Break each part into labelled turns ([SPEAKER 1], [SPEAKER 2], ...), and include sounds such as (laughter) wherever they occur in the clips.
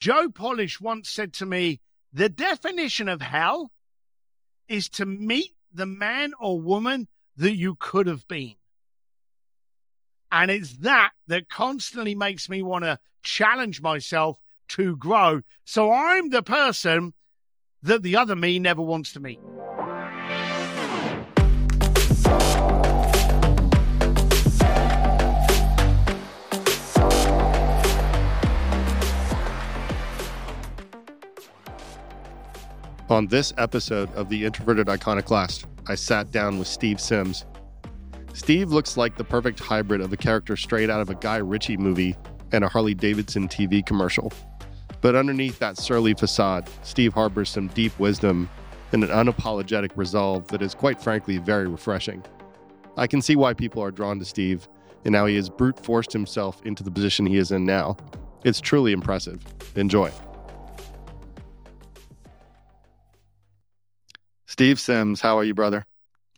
[SPEAKER 1] Joe Polish once said to me, the definition of hell is to meet the man or woman that you could have been. And it's that that constantly makes me want to challenge myself to grow. So I'm the person that the other me never wants to meet.
[SPEAKER 2] On this episode of The Introverted Iconoclast, I sat down with Steve Sims. Steve looks like the perfect hybrid of a character straight out of a Guy Ritchie movie and a Harley Davidson TV commercial. But underneath that surly facade, Steve harbors some deep wisdom and an unapologetic resolve that is, quite frankly, very refreshing. I can see why people are drawn to Steve and how he has brute forced himself into the position he is in now. It's truly impressive. Enjoy. Steve Sims, how are you, brother?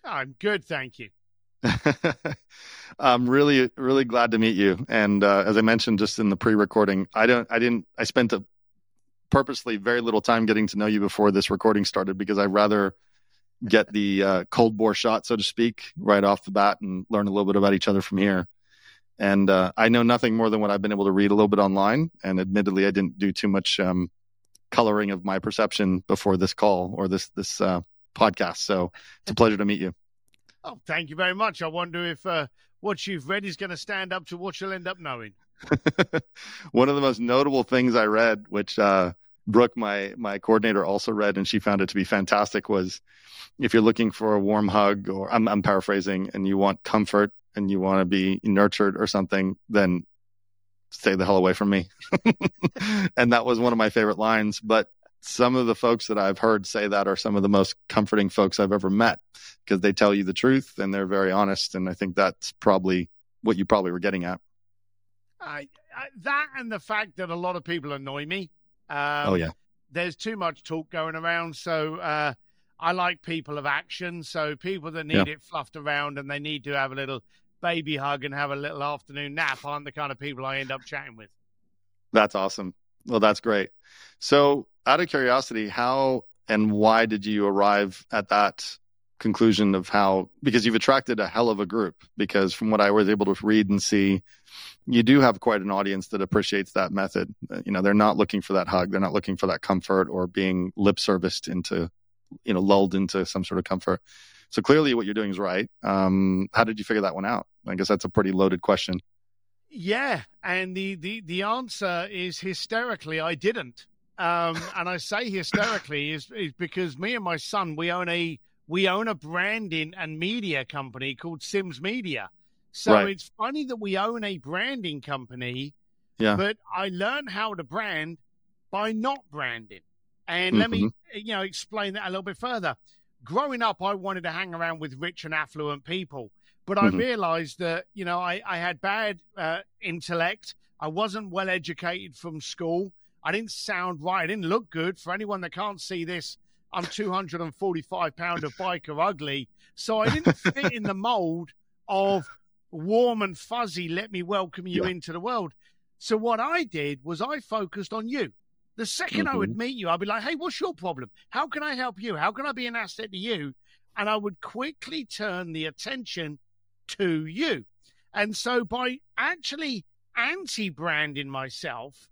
[SPEAKER 1] I'm good, thank you. (laughs)
[SPEAKER 2] I'm really, really glad to meet you. And uh, as I mentioned just in the pre-recording, I don't, I didn't, I spent a purposely very little time getting to know you before this recording started because I'd rather get the uh, cold bore shot, so to speak, right off the bat and learn a little bit about each other from here. And uh, I know nothing more than what I've been able to read a little bit online. And admittedly, I didn't do too much um, coloring of my perception before this call or this this uh, podcast. So it's a pleasure to meet you.
[SPEAKER 1] Oh, thank you very much. I wonder if uh, what you've read is going to stand up to what you'll end up knowing. (laughs)
[SPEAKER 2] One of the most notable things I read, which uh, Brooke, my my coordinator, also read, and she found it to be fantastic, was if you're looking for a warm hug, or I'm, I'm paraphrasing, and you want comfort and you want to be nurtured or something, then stay the hell away from me. (laughs) and that was one of my favorite lines. But some of the folks that I've heard say that are some of the most comforting folks I've ever met because they tell you the truth and they're very honest. And I think that's probably what you probably were getting at.
[SPEAKER 1] I, I, that and the fact that a lot of people annoy me. Um,
[SPEAKER 2] oh, yeah.
[SPEAKER 1] There's too much talk going around. So uh, I like people of action. So people that need yeah. it fluffed around and they need to have a little baby hug and have a little afternoon nap aren't the kind of people I end up chatting with.
[SPEAKER 2] That's awesome. Well, that's great. So out of curiosity, how and why did you arrive at that conclusion of how because you've attracted a hell of a group because from what I was able to read and see you do have quite an audience that appreciates that method. You know they're not looking for that hug. They're not looking for that comfort or being lip serviced into you know lulled into some sort of comfort. So clearly what you're doing is right. Um, how did you figure that one out? I guess that's a pretty loaded question
[SPEAKER 1] yeah and the the the answer is hysterically I didn't um, (laughs) and I say hysterically is, is because me and my son we own a we own a branding and media company called Sims Media. So right. it's funny that we own a branding company, yeah. but I learned how to brand by not branding. And mm-hmm. let me mm-hmm. you know explain that a little bit further. Growing up, I wanted to hang around with rich and affluent people, but mm-hmm. I realized that you know I, I had bad uh, intellect. I wasn't well educated from school. I didn't sound right. I didn't look good. For anyone that can't see this, I'm 245 pound of biker ugly. So I didn't fit in the mold of warm and fuzzy, let me welcome you yeah. into the world. So what I did was I focused on you. The 2nd mm-hmm. I would mm-hmm. meet you, I'd be like, hey, what's your problem? How can I help you? How can I be an asset to you? And I would quickly turn the attention to you. And so by actually anti branding myself,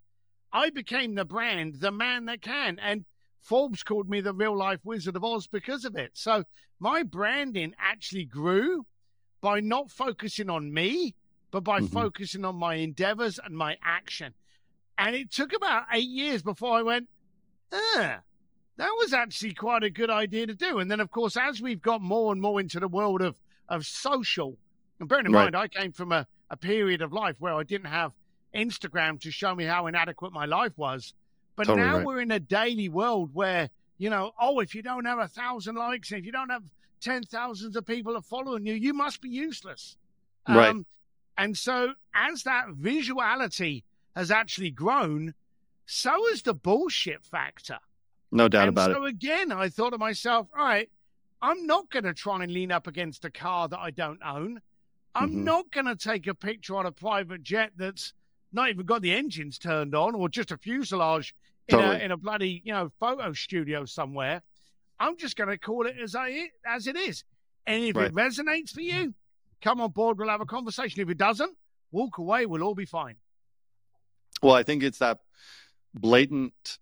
[SPEAKER 1] I became the brand, the man that can. And Forbes called me the real life Wizard of Oz because of it. So my branding actually grew by not focusing on me, but by mm-hmm. focusing on my endeavors and my action. And it took about eight years before I went, ah, that was actually quite a good idea to do. And then, of course, as we've got more and more into the world of, of social, and bearing in right. mind, I came from a, a period of life where I didn't have Instagram to show me how inadequate my life was. But totally now right. we're in a daily world where, you know, oh, if you don't have a thousand likes, if you don't have ten thousands of people are following you, you must be useless.
[SPEAKER 2] Right. Um,
[SPEAKER 1] and so as that visuality has actually grown, so has the bullshit factor.
[SPEAKER 2] No doubt
[SPEAKER 1] and
[SPEAKER 2] about
[SPEAKER 1] so it. So again, I thought to myself, all right, I'm not going to try and lean up against a car that I don't own. I'm mm-hmm. not going to take a picture on a private jet that's not even got the engines turned on or just a fuselage in, a, in a bloody you know photo studio somewhere. I'm just going to call it as I as it is, and if it resonates for you, come on board. We'll have a conversation. If it doesn't, walk away. We'll all be fine.
[SPEAKER 2] Well, I think it's that blatant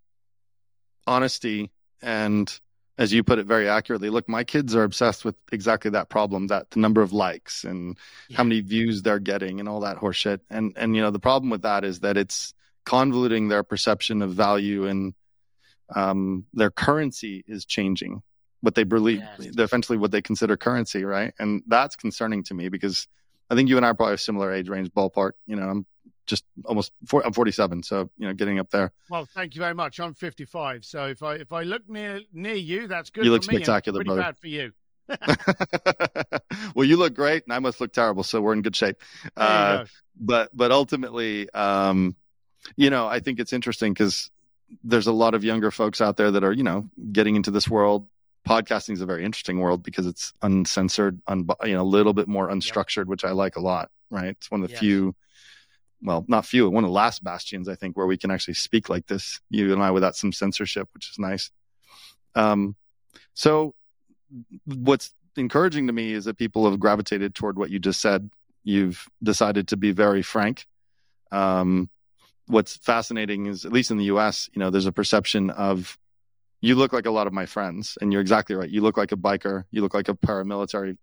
[SPEAKER 2] honesty and as you put it very accurately, look, my kids are obsessed with exactly that problem, that the number of likes and
[SPEAKER 1] Yeah.
[SPEAKER 2] how many views they're getting and all that horseshit. And and you know, the problem with that is that it's convoluting their perception of value and um, their currency is changing. What they believe,
[SPEAKER 1] Yes.
[SPEAKER 2] eventually, what they consider currency, right? And that's concerning to me because I think you and I are probably a similar age range, ballpark. You know, I'm just almost four, I'm 47, so you know, getting up there.
[SPEAKER 1] Well, thank you very much. I'm 55, so if I if I look near near you, that's good.
[SPEAKER 2] You
[SPEAKER 1] for
[SPEAKER 2] look spectacular,
[SPEAKER 1] pretty
[SPEAKER 2] brother.
[SPEAKER 1] bad for you. (laughs) (laughs)
[SPEAKER 2] well, you look great, and I must look terrible, so we're in good shape. Uh, but but ultimately, um, you know, I think it's interesting because there's a lot of younger folks out there that are, you know, getting into this world. Podcasting is a very interesting world because it's uncensored, un- you know, a little bit more unstructured, which I like a lot. Right? It's one of the
[SPEAKER 1] Yes.
[SPEAKER 2] few, well, not few, one of the last bastions I think where we can actually speak like this, you and I, without some censorship, which is nice. Um, so what's encouraging to me is that people have gravitated toward what you just said. You've decided to be very frank. Um, what's fascinating is, at least in the U.S., you know, there's a perception of you look like a lot of my friends, and you're exactly right. You look like a biker. You look like a paramilitary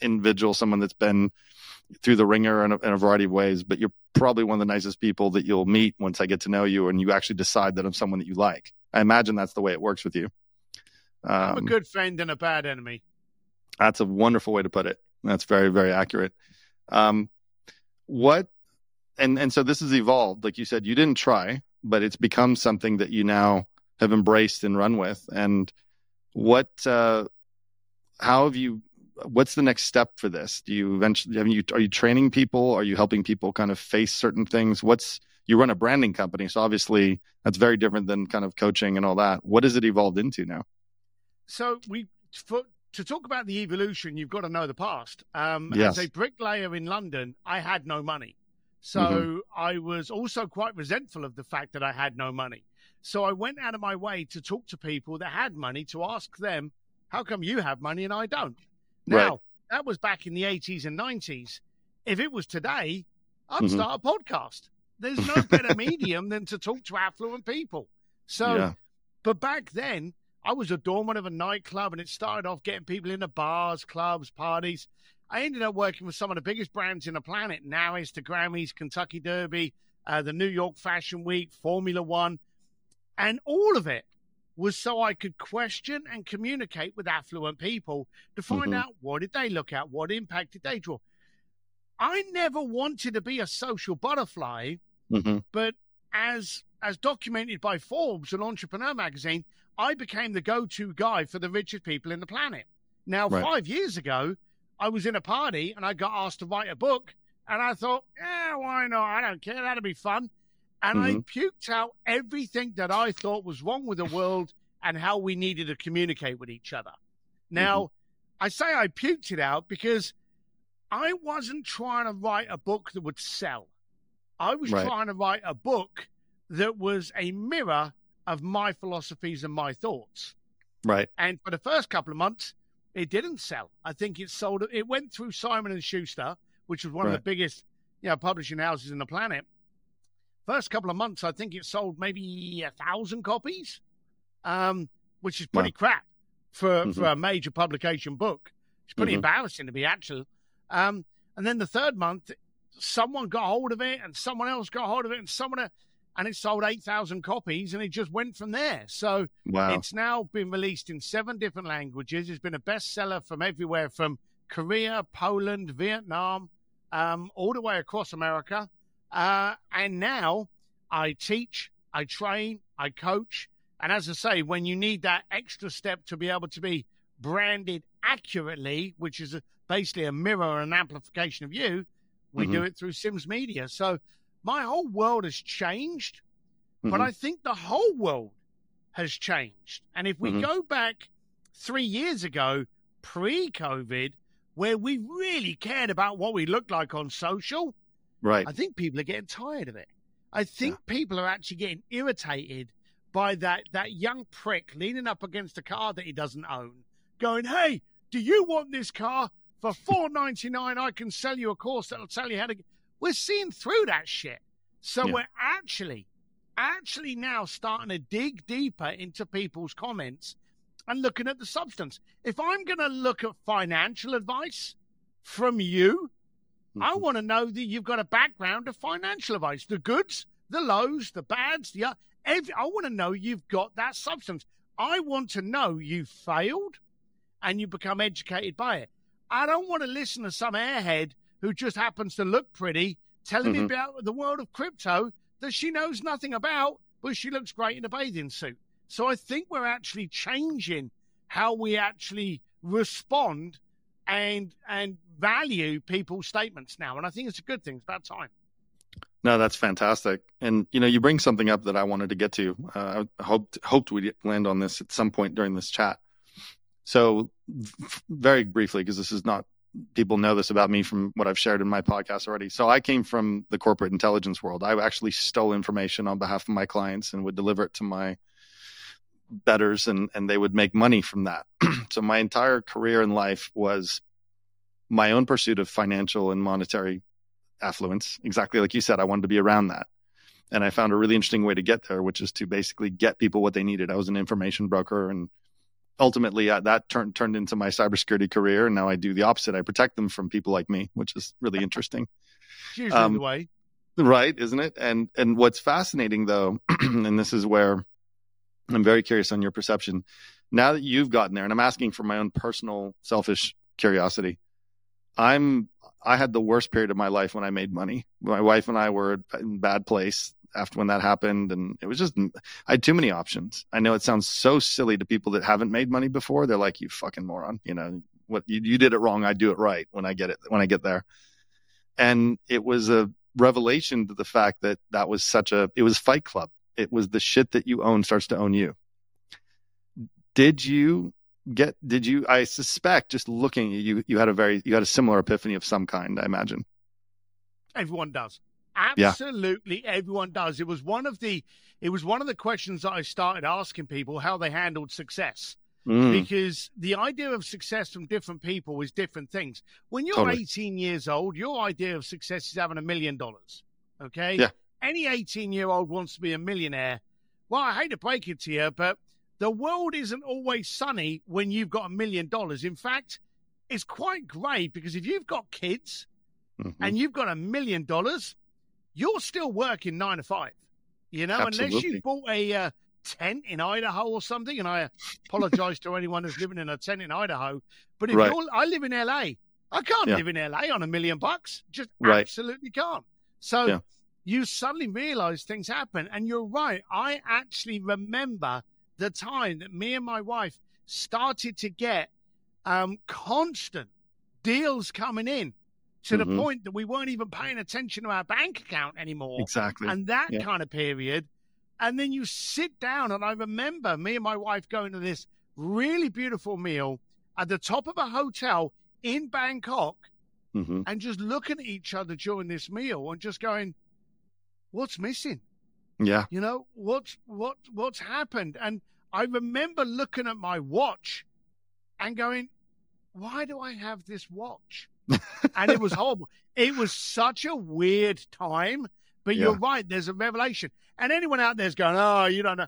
[SPEAKER 2] individual, someone that's been through the ringer in a, in a variety of ways. But you're probably one of the nicest people that you'll meet once I get to know you, and you actually decide that I'm someone that you like. I imagine that's the way it works with you.
[SPEAKER 1] I'm a
[SPEAKER 2] Um,
[SPEAKER 1] good friend and a bad enemy.
[SPEAKER 2] that's a wonderful way to put it. That's very, very accurate. Um, what, and and so this has evolved. Like you said, you didn't try, but it's become something that you now have embraced and run with. And what, uh, how have you? What's the next step for this? Do you eventually? Have you? Are you training people? Are you helping people kind of face certain things? What's you run a branding company, so obviously that's very different than kind of coaching and all that. What has it evolved into now?
[SPEAKER 1] So we for, to talk about the evolution, you've got to know the past. Um,
[SPEAKER 2] Yes.
[SPEAKER 1] As a bricklayer in London, I had no money, so
[SPEAKER 2] Mhm.
[SPEAKER 1] I was also quite resentful of the fact that I had no money. So I went out of my way to talk to people that had money to ask them, "How come you have money and I don't?"
[SPEAKER 2] Right.
[SPEAKER 1] Now that was back in the eighties and nineties. If it was today, I'd
[SPEAKER 2] Mhm.
[SPEAKER 1] start a podcast. There's no (laughs) better medium than to talk to affluent people. So
[SPEAKER 2] yeah.
[SPEAKER 1] but back then, I was a doorman of a nightclub, and it started off getting people into bars, clubs, parties. I ended up working with some of the biggest brands in the planet. Now it's the Grammys, Kentucky Derby, uh, the New York Fashion Week, Formula One, and all of it was so I could question and communicate with affluent people to find
[SPEAKER 2] Mhm.
[SPEAKER 1] out what did they look at, what impact did they draw. I never wanted to be a social butterfly
[SPEAKER 2] hmm
[SPEAKER 1] but as as documented by Forbes and Entrepreneur magazine, I became the go-to guy for the richest people in the planet. Now,
[SPEAKER 2] Right.
[SPEAKER 1] five years ago, I was in a party and I got asked to write a book, and I thought, yeah, why not? I don't care. That'd be fun. And I mm-hmm. puked out everything that I thought was wrong with the world and how we needed to communicate with each other. Now, mm-hmm. I say I puked it out because I wasn't trying to write a book that would sell. I was
[SPEAKER 2] Right.
[SPEAKER 1] trying to write a book that was a mirror of my philosophies and my thoughts.
[SPEAKER 2] Right.
[SPEAKER 1] And for the first couple of months, it didn't sell. I think it sold. It went through Simon and Schuster, which was one of the biggest, you know, publishing houses in the planet. First couple of months, I think it sold maybe a thousand copies, um, which is pretty crap for
[SPEAKER 2] Mhm.
[SPEAKER 1] for a major publication book. It's pretty
[SPEAKER 2] Mhm.
[SPEAKER 1] embarrassing to be actual. Um, and then the third month, someone got hold of it, and someone else got hold of it, and someone, and it sold eight thousand copies, and it just went from there. So.
[SPEAKER 2] Wow.
[SPEAKER 1] It's now been released in seven different languages. It's been a bestseller from everywhere from Korea, Poland, Vietnam, um, all the way across America. Uh, and now I teach, I train, I coach. And as I say, when you need that extra step to be able to be branded accurately, which is a, basically a mirror and amplification of you, we do it through Sims Media. So my whole world has changed, but
[SPEAKER 2] Mhm.
[SPEAKER 1] I think the whole world has changed. And if we
[SPEAKER 2] Mhm.
[SPEAKER 1] go back three years ago, pre COVID, where we really cared about what we looked like on social,
[SPEAKER 2] Right.
[SPEAKER 1] I think people are getting tired of it. I think yeah. people are actually getting irritated by that that young prick leaning up against a car that he doesn't own, going, "Hey, do you want this car for (laughs) four ninety nine? I can sell you a course that'll tell you how to." We're seeing through that shit, so yeah. we're actually, actually now starting to dig deeper into people's comments and looking at the substance. If I'm going to look at financial advice from you, mm-hmm. I want to know that you've got a background of financial advice, the goods, the lows, the bads, the every, I want to know you've got that substance. I want to know you failed and you become educated by it. I don't want to listen to some airhead who just happens to look pretty telling mm-hmm. me about the world of crypto that she knows nothing about, but she looks great in a bathing suit. So I think we're actually changing how we actually respond and and value people's statements now. And I think it's a good thing. It's about time.
[SPEAKER 2] No, that's fantastic. And you know, you bring something up that I wanted to get to. Uh, I hoped hoped we'd land on this at some point during this chat. So, very briefly, because this is not people know this about me from what I've shared in my podcast already. So, I came from the corporate intelligence world. I actually stole information on behalf of my clients and would deliver it to my betters, and and they would make money from that. (clears throat) so, my entire career in life was my own pursuit of financial and monetary affluence. Exactly like you said, I wanted to be around that. And I found a really interesting way to get there, which is to basically get people what they needed. I was an information broker and ultimately uh, that turned turned into my cybersecurity career. And now I do the opposite. I protect them from people like me, which is really interesting.
[SPEAKER 1] Usually um, the way.
[SPEAKER 2] Right, isn't it? And and what's fascinating though, (clears throat) and this is where I'm very curious on your perception. Now that you've gotten there, and I'm asking for my own personal selfish curiosity, I'm I had the worst period of my life when I made money. My wife and I were in bad place after when that happened, and it was just I had too many options. I know it sounds so silly to people that haven't made money before. They're like, "You fucking moron!" You know what? You, you did it wrong. I do it right when I get it when I get there. And it was a revelation to the fact that that was such a it was Fight Club. It was the shit that you own starts to own you. Did you get did you i suspect just looking at you you had a very you had a similar epiphany of some kind i imagine
[SPEAKER 1] everyone does absolutely yeah. everyone does it was one of the it was one of the questions that i started asking people how they handled success mm. because the idea of success from different people is different things when you're totally. 18 years old your idea of success is having a million dollars okay
[SPEAKER 2] yeah
[SPEAKER 1] any 18 year old wants to be a millionaire well i hate to break it to you but the world isn't always sunny when you've got a million dollars. In fact, it's quite great because if you've got kids mm-hmm. and you've got a million dollars, you're still working nine to five. You know, Absolutely. unless you bought a uh, tent in Idaho or something. And I apologize to anyone who's living in a tent in Idaho. But if right. you're, I live in LA. I can't yeah. live in LA on a million bucks. Just right. absolutely can't. So yeah. You suddenly realize things happen. And you're right. I actually remember the time that me and my wife started to get um, constant deals coming in to mm-hmm. the point that we weren't even paying attention to our bank account anymore.
[SPEAKER 2] Exactly.
[SPEAKER 1] And that yeah. kind of period. And then you sit down, and I remember me and my wife going to this really beautiful meal at the top of a hotel in Bangkok mm-hmm. and just looking at each other during this meal and just going, What's missing?
[SPEAKER 2] Yeah.
[SPEAKER 1] You know, what's what what's happened? And I remember looking at my watch and going, why do I have this watch? (laughs) and it was horrible. It was such a weird time. But yeah. you're right, there's a revelation. And anyone out there's going, oh, you don't know.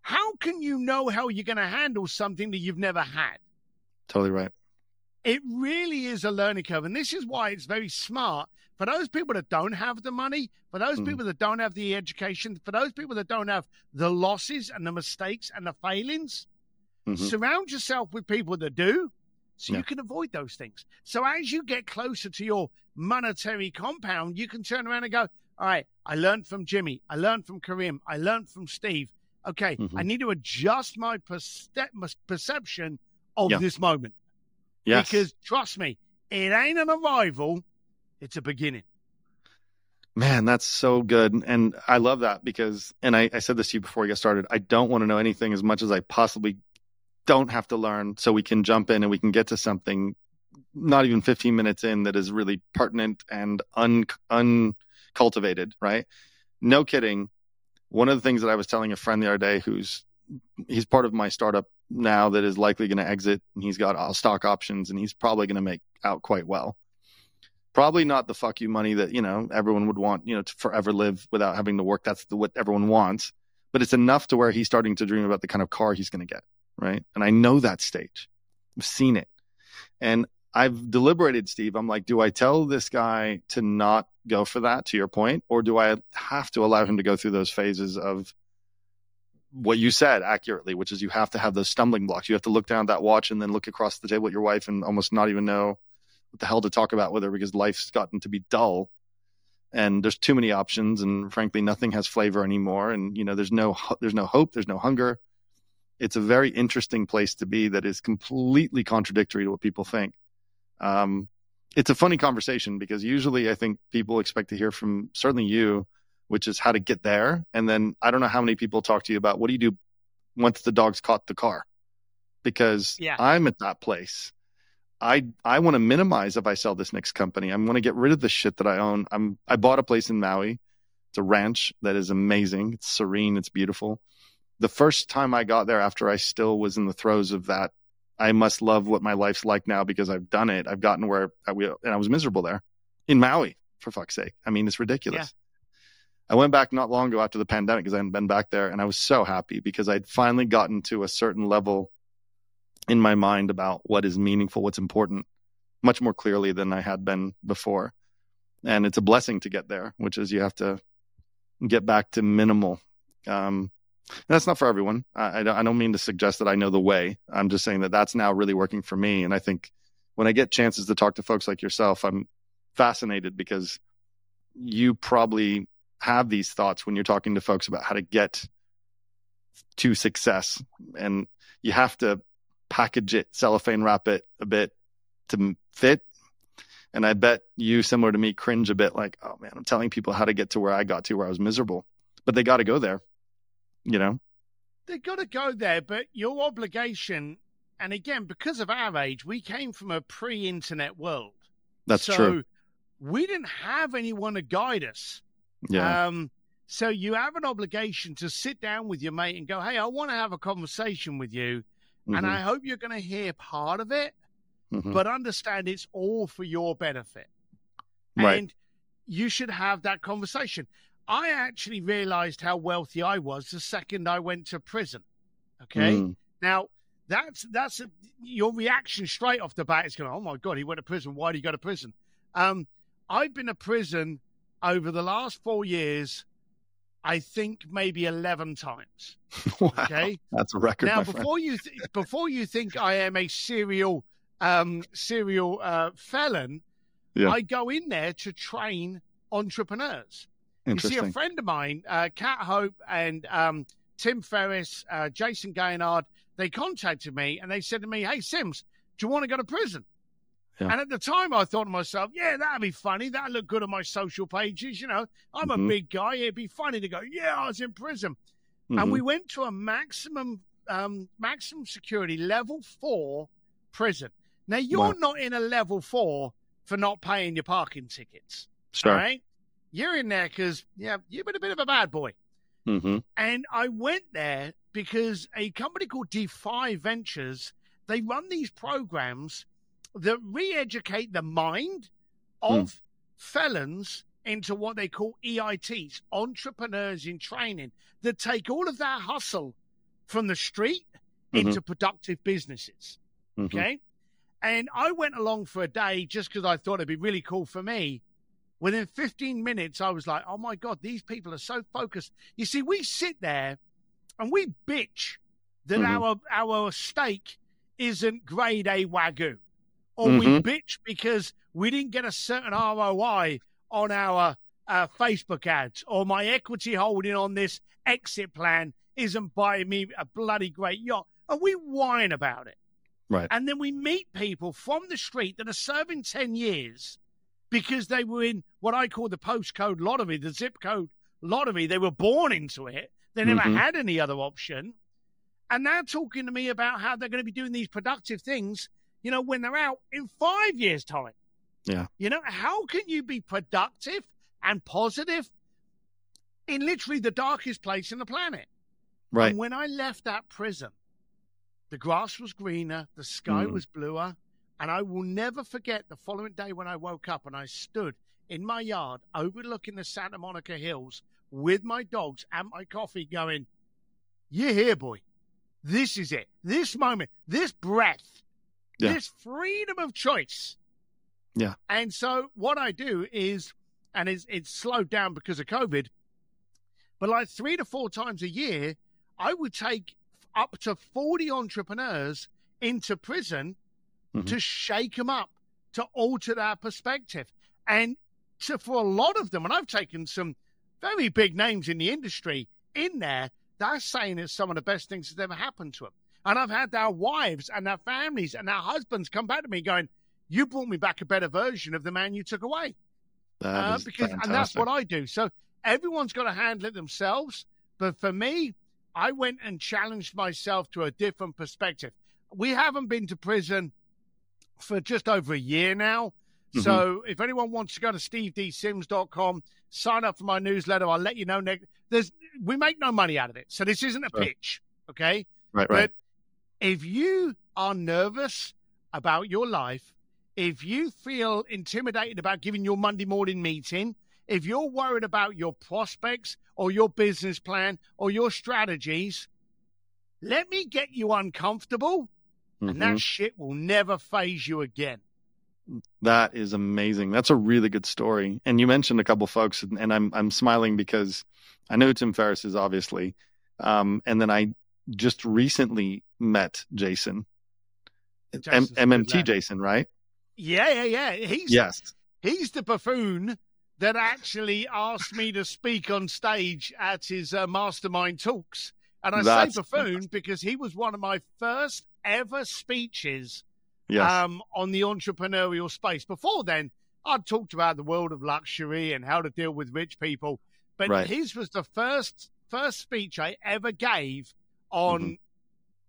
[SPEAKER 1] How can you know how you're going to handle something that you've never had?
[SPEAKER 2] Totally right.
[SPEAKER 1] It really is a learning curve. And this is why it's very smart for those people that don't have the money, for those mm. people that don't have the education, for those people that don't have the losses and the mistakes and the failings, mm-hmm. surround yourself with people that do so yeah. you can avoid those things. So as you get closer to your monetary compound, you can turn around and go, all right, I learned from Jimmy. I learned from Karim. I learned from Steve. Okay, mm-hmm. I need to adjust my perce- perception of yeah. this moment. Yes. Because trust me, it ain't an arrival, it's a beginning.
[SPEAKER 2] Man, that's so good. And I love that because, and I, I said this to you before we get started, I don't want to know anything as much as I possibly don't have to learn so we can jump in and we can get to something not even 15 minutes in that is really pertinent and un uncultivated, right? No kidding. One of the things that I was telling a friend the other day who's he's part of my startup now that is likely going to exit and he's got all stock options and he's probably going to make out quite well. Probably not the fuck you money that, you know, everyone would want, you know, to forever live without having to work. That's the, what everyone wants. But it's enough to where he's starting to dream about the kind of car he's going to get. Right. And I know that stage. I've seen it. And I've deliberated, Steve. I'm like, do I tell this guy to not go for that, to your point, or do I have to allow him to go through those phases of what you said accurately, which is you have to have those stumbling blocks. You have to look down at that watch and then look across the table at your wife and almost not even know what the hell to talk about with her because life's gotten to be dull. And there's too many options and frankly nothing has flavor anymore. And you know there's no there's no hope there's no hunger. It's a very interesting place to be that is completely contradictory to what people think. Um, it's a funny conversation because usually I think people expect to hear from certainly you, which is how to get there. And then I don't know how many people talk to you about what do you do once the dog's caught the car? Because yeah. I'm at that place. I I want to minimize if I sell this next company. I want to get rid of the shit that I own. I'm I bought a place in Maui. It's a ranch that is amazing. It's serene. It's beautiful. The first time I got there after I still was in the throes of that I must love what my life's like now because I've done it. I've gotten where I, and I was miserable there in Maui, for fuck's sake. I mean, it's ridiculous. I went back not long ago after the pandemic because I hadn't been back there, and I was so happy because I'd finally gotten to a certain level in my mind about what is meaningful, what's important, much more clearly than I had been before. And it's a blessing to get there, which is you have to get back to minimal. Um, that's not for everyone. I, I don't mean to suggest that I know the way. I'm just saying that that's now really working for me. And I think when I get chances to talk to folks like yourself, I'm fascinated because you probably have these thoughts when you're talking to folks about how to get to success. And you have to package it, cellophane wrap it a bit to fit. And I bet you, similar to me, cringe a bit like, oh man, I'm telling people how to get to where I got to where I was miserable. But they got to go there you know
[SPEAKER 1] they got to go there but your obligation and again because of our age we came from a pre-internet world
[SPEAKER 2] that's
[SPEAKER 1] so
[SPEAKER 2] true
[SPEAKER 1] we didn't have anyone to guide us
[SPEAKER 2] yeah
[SPEAKER 1] um, so you have an obligation to sit down with your mate and go hey i want to have a conversation with you mm-hmm. and i hope you're going to hear part of it mm-hmm. but understand it's all for your benefit
[SPEAKER 2] right.
[SPEAKER 1] and you should have that conversation I actually realized how wealthy I was the second I went to prison. Okay. Mm. Now, that's that's a, your reaction straight off the bat is going, oh my God, he went to prison. Why did he go to prison? Um, I've been to prison over the last four years, I think maybe 11 times. (laughs)
[SPEAKER 2] wow, okay. That's a record.
[SPEAKER 1] Now, before you, th- before you think I am a serial, um, serial uh, felon, yeah. I go in there to train entrepreneurs. You see, a friend of mine, uh, Cat Hoke and um, Tim Ferriss, uh, Jayson Gaignard, they contacted me and they said to me, Hey, Sims, do you want to go to prison? Yeah. And at the time, I thought to myself, yeah, that'd be funny. That'd look good on my social pages. You know, I'm mm-hmm. a big guy. It'd be funny to go, yeah, I was in prison. Mm-hmm. And we went to a maximum, um, maximum security level four prison. Now, you're not in a level four for not paying your parking tickets.
[SPEAKER 2] Sure.
[SPEAKER 1] Right? you're in there because yeah, you've been a bit of a bad boy.
[SPEAKER 2] Mm-hmm.
[SPEAKER 1] And I went there because a company called Defy Ventures they run these programs that re-educate the mind of mm. felons into what they call EITs, entrepreneurs in training, that take all of that hustle from the street mm-hmm. into productive businesses. Mm-hmm. Okay. And I went along for a day just because I thought it'd be really cool for me. Within 15 minutes, I was like, oh my God, these people are so focused. You see, we sit there and we bitch that mm-hmm. our, our steak isn't grade A Wagyu. Or mm-hmm. we bitch because we didn't get a certain ROI on our uh, Facebook ads, or my equity holding on this exit plan isn't buying me a bloody great yacht. And we whine about it.
[SPEAKER 2] Right.
[SPEAKER 1] And then we meet people from the street that are serving 10 years because they were in what I call the postcode lottery, the zip code lottery. They were born into it. They never mm-hmm. had any other option. And they're talking to me about how they're going to be doing these productive things you know, when they're out in five years' time.
[SPEAKER 2] Yeah.
[SPEAKER 1] You know, how can you be productive and positive in literally the darkest place in the planet?
[SPEAKER 2] Right.
[SPEAKER 1] And when I left that prison, the grass was greener, the sky
[SPEAKER 2] Mm.
[SPEAKER 1] was bluer, and I will never forget the following day when I woke up and I stood in my yard overlooking the Santa Monica Hills with my dogs and my coffee going, You're here, boy. This is it. This moment, this breath,
[SPEAKER 2] Yeah.
[SPEAKER 1] this freedom of choice.
[SPEAKER 2] Yeah.
[SPEAKER 1] And so what I do is, and it's, it's slowed down because of COVID, but like three to four times a year, I would take up to 40 entrepreneurs into prison
[SPEAKER 2] Mhm.
[SPEAKER 1] to shake them up, to alter their perspective. And to, for a lot of them, and I've taken some very big names in the industry in there, they're saying it's some of the best things that's ever happened to them. And I've had their wives and their families and their husbands come back to me going, You brought me back a better version of the man you took away. Uh, because and that's what I do. So everyone's got to handle it themselves. But for me, I went and challenged myself to a different perspective. We haven't been to prison for just over a year now.
[SPEAKER 2] Mhm.
[SPEAKER 1] So if anyone wants to go to stevedsims.com, sign up for my newsletter, I'll let you know. Next, there's we make no money out of it, so this isn't a pitch, okay?
[SPEAKER 2] right, right.
[SPEAKER 1] But if you are nervous about your life, if you feel intimidated about giving your Monday morning meeting, if you're worried about your prospects or your business plan or your strategies, let me get you uncomfortable
[SPEAKER 2] Mhm.
[SPEAKER 1] and that shit will never phase you again.
[SPEAKER 2] That is amazing. That's a really good story. And you mentioned a couple folks, and, and I'm I'm smiling because I know Tim Ferriss is obviously, um, and then I just recently met Jason, M-
[SPEAKER 1] Jason's a good
[SPEAKER 2] MMT. Jason, right?
[SPEAKER 1] Yeah, yeah, yeah. He's
[SPEAKER 2] Yes.
[SPEAKER 1] he's the buffoon that actually asked me to speak on stage at his uh, mastermind talks. And I
[SPEAKER 2] That's
[SPEAKER 1] say buffoon because he was one of my first ever speeches
[SPEAKER 2] Yes.
[SPEAKER 1] um, on the entrepreneurial space. Before then, I'd talked about the world of luxury and how to deal with rich people, but
[SPEAKER 2] Right.
[SPEAKER 1] his was the first first speech I ever gave on
[SPEAKER 2] Mm-hmm.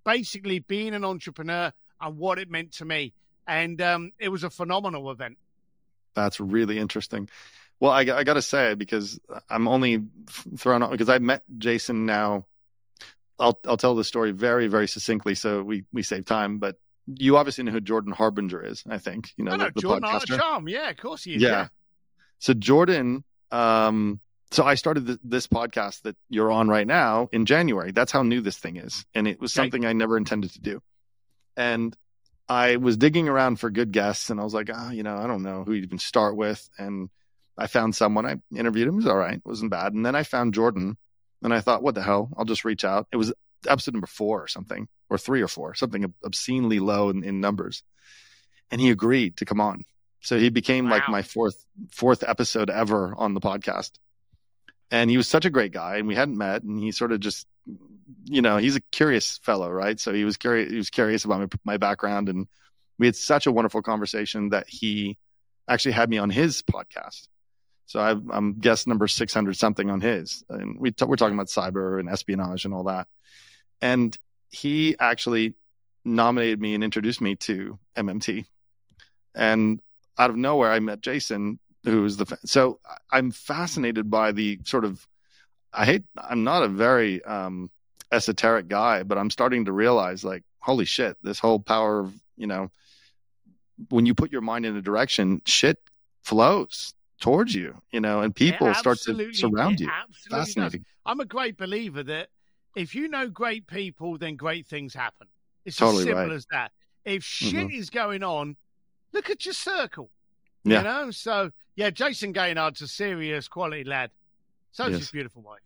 [SPEAKER 1] Basically being an entrepreneur and what it meant to me. And um, it was a phenomenal event.
[SPEAKER 2] That's really interesting. Well, I, I got to say because I'm only thrown out because I met Jason now. I'll I'll tell the story very very succinctly so we we save time. But you obviously know who Jordan Harbinger is. I think you know
[SPEAKER 1] know
[SPEAKER 2] the, the
[SPEAKER 1] Jordan
[SPEAKER 2] podcaster.
[SPEAKER 1] Charm. Yeah, of course he is.
[SPEAKER 2] Yeah.
[SPEAKER 1] Yeah.
[SPEAKER 2] So Jordan, um, so I started th- this podcast that you're on right now in January. That's how new this thing is, and it was something I never intended to do. And I was digging around for good guests, and I was like, ah, you know, I don't know who to even start with. And I found someone. I interviewed him. It was all right. It wasn't bad. And then I found Jordan, and I thought, what the hell? I'll just reach out. It was episode number four or something, or three or four, something obscenely low in, in numbers. And he agreed to come on. So he became like my fourth fourth episode ever on the podcast. And he was such a great guy, and we hadn't met, and he sort of just, you know, he's a curious fellow, right? So he was curious. He was curious about my, my background, and we had such a wonderful conversation that he actually had me on his podcast. So I, I'm guest number six hundred something on his, and we t- we're talking about cyber and espionage and all that. And he actually nominated me and introduced me to MMT. And out of nowhere, I met Jason, who's the so I'm fascinated by the sort of I hate I'm not a very um, esoteric guy, but I'm starting to realize like holy shit, this whole power of you know when you put your mind in a direction, shit flows towards you, you know, and people
[SPEAKER 1] It
[SPEAKER 2] start to surround you.
[SPEAKER 1] absolutely does.
[SPEAKER 2] Fascinating.
[SPEAKER 1] I'm a great believer that if you know great people, then great things happen. It's
[SPEAKER 2] Totally
[SPEAKER 1] as simple
[SPEAKER 2] right.
[SPEAKER 1] as that. If shit is going on, look at your circle.
[SPEAKER 2] Yeah.
[SPEAKER 1] You know? So, yeah, Jason Gaignard's a serious quality lad. So is
[SPEAKER 2] Yes.
[SPEAKER 1] his beautiful wife.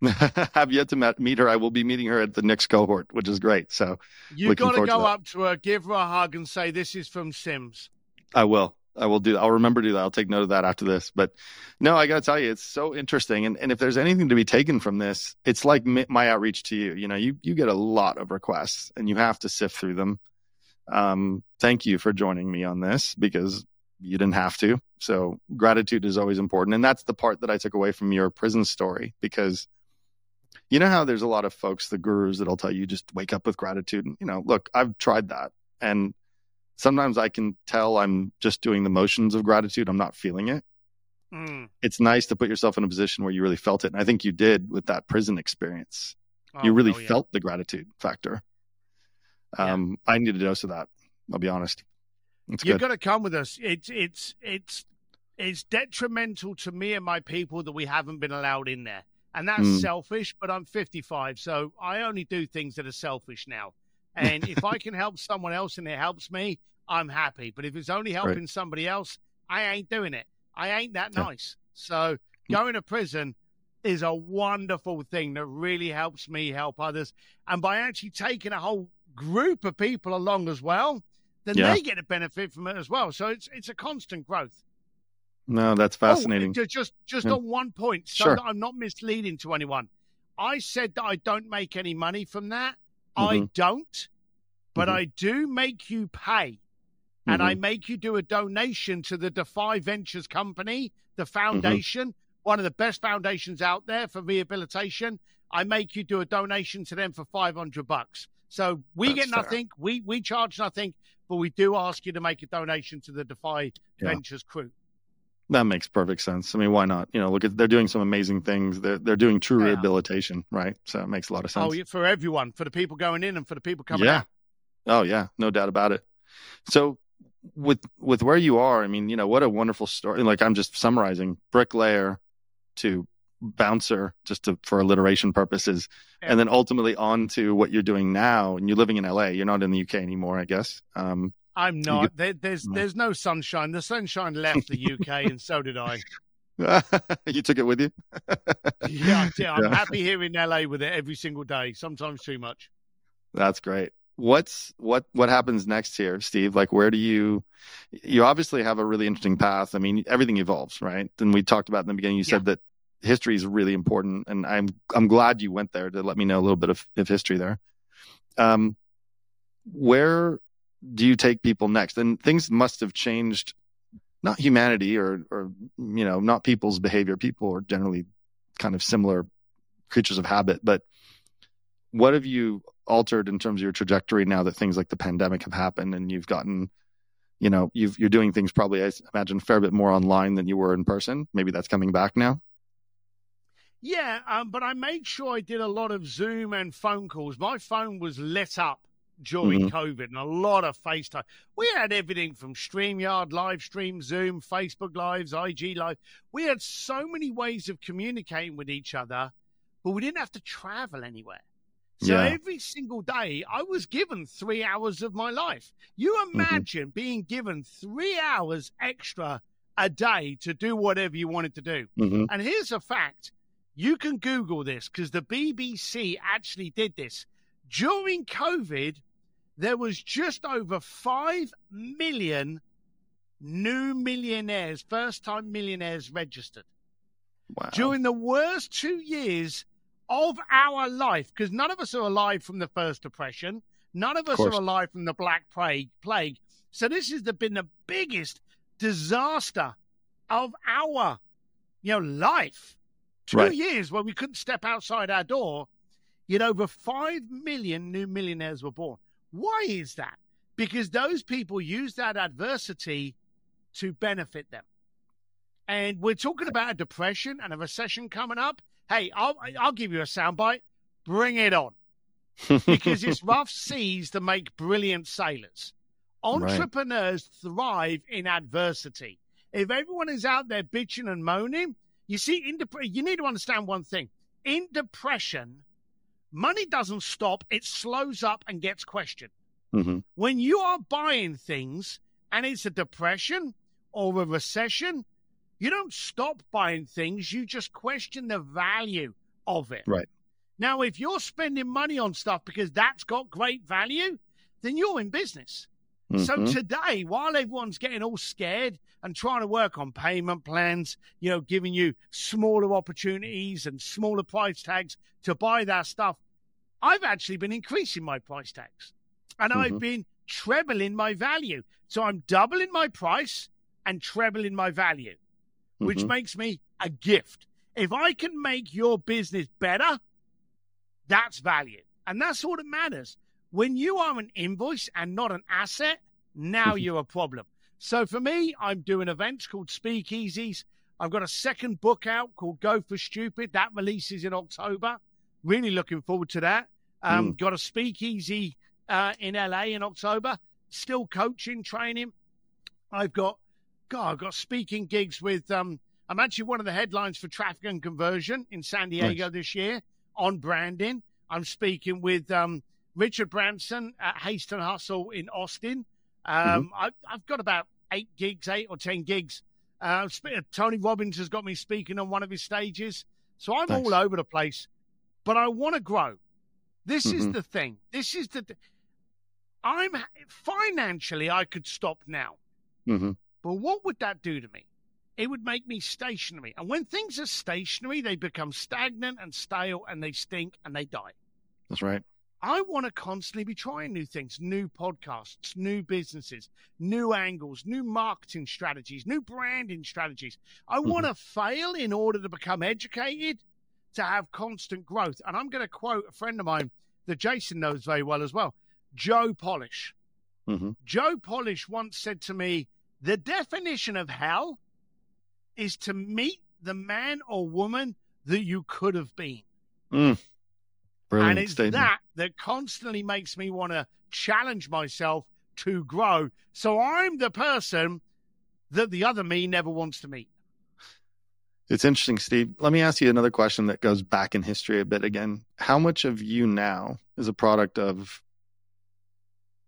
[SPEAKER 1] (laughs)
[SPEAKER 2] have yet to met, meet her. I will be meeting her at the next cohort, which is great. So
[SPEAKER 1] You've got to go
[SPEAKER 2] that.
[SPEAKER 1] up to her, give her a hug, and say, This is from Sims.
[SPEAKER 2] I will. I will do. I'll remember to do that. I'll take note of that after this. But no, I got to tell you, it's so interesting. And and if there's anything to be taken from this, it's like my outreach to you. You know, you you get a lot of requests, and you have to sift through them. Um, thank you for joining me on this because you didn't have to. So gratitude is always important, and that's the part that I took away from your prison story because. You know how there's a lot of folks, the gurus, that'll tell you just wake up with gratitude. And, you know, look, I've tried that, and sometimes I can tell I'm just doing the motions of gratitude. I'm not feeling it. Mm. It's nice to put yourself in a position where you really felt it. And I think you did with that prison experience. Oh, you really oh, yeah. felt the gratitude factor. Um, yeah. I need a dose of that. I'll be honest.
[SPEAKER 1] You've got to come with us. It's it's it's it's detrimental to me and my people that we haven't been allowed in there, and that's mm. selfish. But I'm 55, so I only do things that are selfish now. (laughs) And if I can help someone else and it helps me, I'm happy. But if it's only helping right. somebody else, I ain't doing it. I ain't that yeah. nice. So hmm. going to prison is a wonderful thing that really helps me help others. And by actually taking a whole group of people along as well, then yeah. they get a benefit from it as well. So it's it's a constant growth.
[SPEAKER 2] No, that's oh, fascinating.
[SPEAKER 1] Oh, just just yeah. on one point, so sure. that I'm not misleading to anyone. I said that I don't make any money from that. Mm-hmm. I don't, but mm-hmm. I do make you pay. And mm-hmm. I make you do a donation to the Defy Ventures company, the mm-hmm. foundation, one of the best foundations out there for rehabilitation. I make you do a donation to them for 500 bucks. So we That's get nothing. Fair. We we charge nothing, but we do ask you to make a donation to the Defy yeah. Ventures crew.
[SPEAKER 2] That makes perfect sense. I mean, why not? You know, look at they're doing some amazing things. They're they're doing true yeah. rehabilitation, right? So it makes a lot of oh, sense.
[SPEAKER 1] Oh, for everyone, for the people going in and for the people coming
[SPEAKER 2] yeah.
[SPEAKER 1] out.
[SPEAKER 2] Oh yeah, no doubt about it. So with with where you are, I mean, you know, what a wonderful story. Like I'm just summarizing bricklayer to bouncer just to, for alliteration purposes yeah. and then ultimately on to what you're doing now and you're living in LA you're not in the UK anymore I guess. Um,
[SPEAKER 1] I'm not. There, there's there's no sunshine. The sunshine left the UK (laughs) and so did I. (laughs)
[SPEAKER 2] You took it with you? (laughs)
[SPEAKER 1] Yeah, yeah I'm yeah. happy here in LA with it every single day sometimes too much.
[SPEAKER 2] That's great. What's what what happens next here steve? Like where do you you obviously have a really interesting path. I mean everything evolves right? And we talked about in the beginning you yeah. said that history is really important and i'm i'm glad you went there to let me know a little bit of, of history there. Um where do you take people next? And things must have changed not humanity or or you know not people's behavior. People are generally kind of similar creatures of habit but what have you altered in terms of your trajectory now that things like the pandemic have happened and you've gotten you know you've you're doing things probably i imagine a fair bit more online than you were in person? Maybe that's coming back now
[SPEAKER 1] yeah um, but i made sure i did a lot of zoom and phone calls my phone was lit up during mm-hmm. covid and a lot of facetime we had everything from streamyard live stream zoom facebook lives ig live we had so many ways of communicating with each other but we didn't have to travel anywhere so yeah. every single day, I was given three hours of my life. You mm-hmm. imagine mm-hmm. being given three hours extra a day to do whatever you wanted to do. Mm-hmm. And here's a fact you can Google this because the BBC actually did this. During COVID, there was just over 5 million new millionaires, first time millionaires registered. Wow. During the worst two years of our life, because none of us are alive from the first depression. None of us of are alive from the Black Plague. Plague. So this has been the biggest disaster of our, you know, life. Two right. years where we couldn't step outside our door, yet over five million new millionaires were born. Why is that? Because those people use that adversity to benefit them. And we're talking about a depression and a recession coming up. Hey, I'll I'll give you a soundbite. Bring it on, because it's (laughs) rough seas that make brilliant sailors. Entrepreneurs right. thrive in adversity. If everyone is out there bitching and moaning, you see, in dep- you need to understand one thing. In depression, money doesn't stop; it slows up and gets questioned. Mm-hmm. When you are buying things and it's a depression or a recession, you don't stop buying things, you just question the value of it.
[SPEAKER 2] Right.
[SPEAKER 1] Now, if you're spending money on stuff because that's got great value, then you're in business. Mm-hmm. So today, while everyone's getting all scared and trying to work on payment plans, you know, giving you smaller opportunities and smaller price tags to buy that stuff, I've actually been increasing my price tags and mm-hmm. I've been trebling my value. So I'm doubling my price and trebling my value which mm-hmm. makes me a gift. If I can make your business better, that's value. And that's all that matters. When you are an invoice and not an asset, now you're a problem. So for me, I'm doing events called Speakeasies. I've got a second book out called Go for Stupid. That releases in October. Really looking forward to that. Um, mm. Got a speakeasy uh, in LA in October. Still coaching, training. I've got, God, I've got speaking gigs with. Um, I'm actually one of the headlines for Traffic and Conversion in San Diego nice. this year on branding. I'm speaking with um, Richard Branson at Haste and Hustle in Austin. Um, mm-hmm. I, have got about eight gigs, eight or ten gigs. Uh, Tony Robbins has got me speaking on one of his stages, so I'm all over the place. But I want to grow. This mm-hmm. is the thing. This is the. I'm financially, I could stop now.
[SPEAKER 2] Mm-hmm.
[SPEAKER 1] But what would that do to me? It would make me stationary. And when things are stationary, they become stagnant and stale and they stink and they die.
[SPEAKER 2] That's right.
[SPEAKER 1] I want to constantly be trying new things, new podcasts, new businesses, new angles, new marketing strategies, new branding strategies. I mm-hmm. want to fail in order to become educated, to have constant growth. And I'm going to quote a friend of mine that Jason knows very well as well, Joe Polish.
[SPEAKER 2] Mm-hmm.
[SPEAKER 1] Joe Polish once said to me, The definition of hell is to meet the man or woman that you could have been.
[SPEAKER 2] Mm. Brilliant
[SPEAKER 1] and it's
[SPEAKER 2] statement.
[SPEAKER 1] that that constantly makes me want to challenge myself to grow. So I'm the person that the other me never wants to meet.
[SPEAKER 2] It's interesting, Steve. Let me ask you another question that goes back in history a bit again. How much of you now is a product of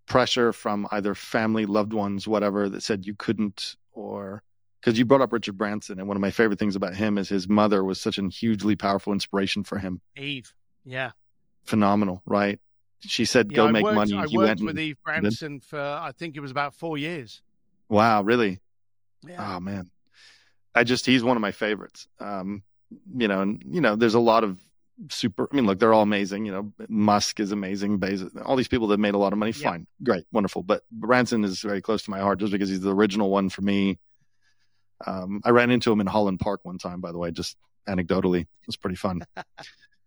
[SPEAKER 2] pressure from either family, loved ones, whatever, that said you couldn't, or because you brought up Richard Branson, and one of my favorite things about him is his mother was such a hugely powerful inspiration for him.
[SPEAKER 1] Eve, yeah,
[SPEAKER 2] phenomenal, right? She said, "Go
[SPEAKER 1] yeah,
[SPEAKER 2] make
[SPEAKER 1] worked,
[SPEAKER 2] money."
[SPEAKER 1] I worked with Eve Branson for I think it was about four years.
[SPEAKER 2] Wow, really?
[SPEAKER 1] Yeah.
[SPEAKER 2] Oh man, I just he's one of my favorites. Um, you know, and you know, there's a lot of super. I mean, look, they're all amazing. You know, Musk is amazing. Bezos, all these people that made a lot of money, yeah. fine, great, wonderful. But Branson is very close to my heart just because he's the original one for me. Um, I ran into him in Holland Park one time, by the way, just anecdotally. It was pretty fun. (laughs)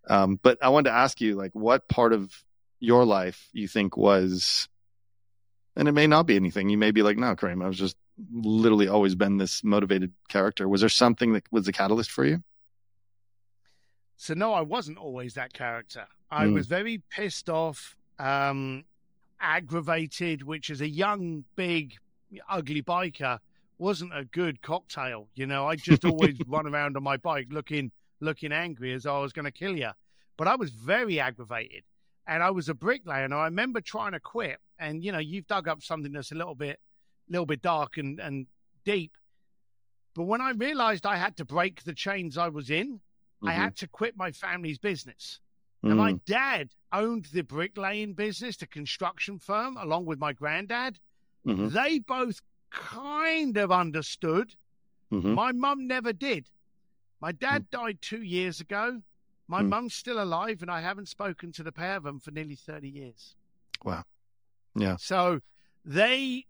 [SPEAKER 2] um, but I wanted to ask you, like, what part of your life you think was, and it may not be anything. You may be like, no, Kareem, I was just literally always been this motivated character. Was there something that was the catalyst for you?
[SPEAKER 1] So no, I wasn't always that character. I mm. was very pissed off, um, aggravated, which as a young, big, ugly biker wasn't a good cocktail. You know, I just always (laughs) run around on my bike looking looking angry as I was going to kill you. But I was very aggravated, and I was a bricklayer. And I remember trying to quit. And you know, you've dug up something that's a little bit, little bit dark and and deep. But when I realized I had to break the chains I was in, mm-hmm. I had to quit my family's business. Mm. And my mm. dad owned the bricklaying business, the construction firm, along with my granddad. Mm-hmm. They both kind of understood. Mm-hmm. My mum never did. My dad mm. died two years ago. My mm. mum's still alive, and I haven't spoken to the pair of them for nearly 30 years.
[SPEAKER 2] Wow. Yeah.
[SPEAKER 1] So they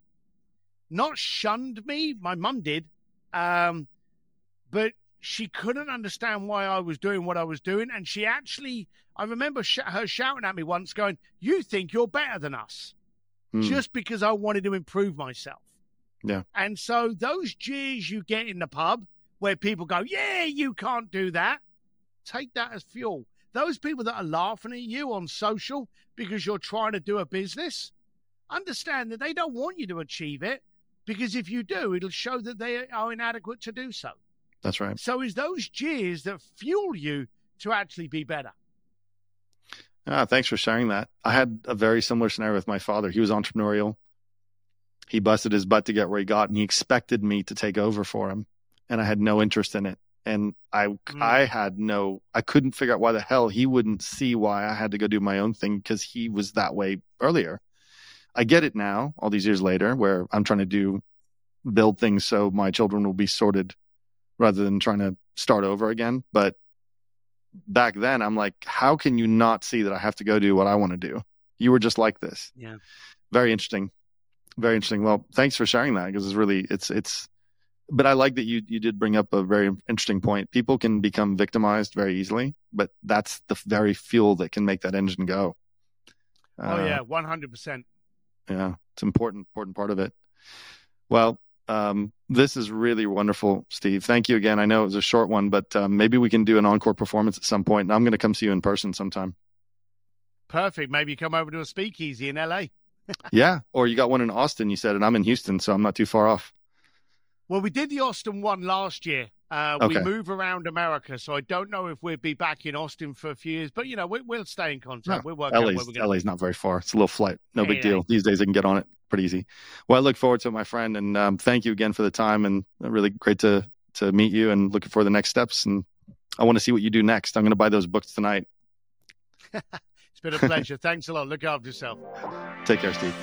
[SPEAKER 1] not shunned me. My mum did. Um, but she couldn't understand why I was doing what I was doing. And she actually, I remember sh- her shouting at me once, going, You think you're better than us mm. just because I wanted to improve myself.
[SPEAKER 2] Yeah.
[SPEAKER 1] And so those jeers you get in the pub where people go, Yeah, you can't do that, take that as fuel. Those people that are laughing at you on social because you're trying to do a business, understand that they don't want you to achieve it because if you do, it'll show that they are inadequate to do so.
[SPEAKER 2] That's right.
[SPEAKER 1] So it's those jeers that fuel you to actually be better.
[SPEAKER 2] Ah, thanks for sharing that. I had a very similar scenario with my father. He was entrepreneurial. He busted his butt to get where he got, and he expected me to take over for him, and I had no interest in it. And I, mm. I had no, I couldn't figure out why the hell he wouldn't see why I had to go do my own thing because he was that way earlier. I get it now, all these years later, where I'm trying to do build things so my children will be sorted rather than trying to start over again. But back then, I'm like, how can you not see that I have to go do what I want to do? You were just like this.
[SPEAKER 1] Yeah.
[SPEAKER 2] Very interesting. Very interesting. Well, thanks for sharing that because it's really, it's, it's, but I like that you, you did bring up a very interesting point. People can become victimized very easily, but that's the very fuel that can make that engine go.
[SPEAKER 1] Oh, uh, yeah. 100%.
[SPEAKER 2] Yeah. it's important important part of it. Well, um, this is really wonderful, Steve. Thank you again. I know it was a short one, but um, maybe we can do an encore performance at some point. And I'm going to come see you in person sometime.
[SPEAKER 1] Perfect. Maybe you come over to a speakeasy in LA. (laughs)
[SPEAKER 2] yeah, or you got one in Austin. You said, and I'm in Houston, so I'm not too far off.
[SPEAKER 1] Well, we did the Austin one last year. Uh, okay. We move around America, so I don't know if we'll be back in Austin for a few years. But you know, we, will stay in contact.
[SPEAKER 2] No,
[SPEAKER 1] we'll work
[SPEAKER 2] LA's,
[SPEAKER 1] out
[SPEAKER 2] LA's not very far. It's a little flight, no big deal. These days, I can get on it pretty easy. Well, I look forward to it, my friend, and um, thank you again for the time. And really great to to meet you, and looking for the next steps. And I want to see what you do next. I'm going to buy those books tonight. (laughs)
[SPEAKER 1] it's been a pleasure. Thanks a lot. Look after yourself.
[SPEAKER 2] Take care, Steve.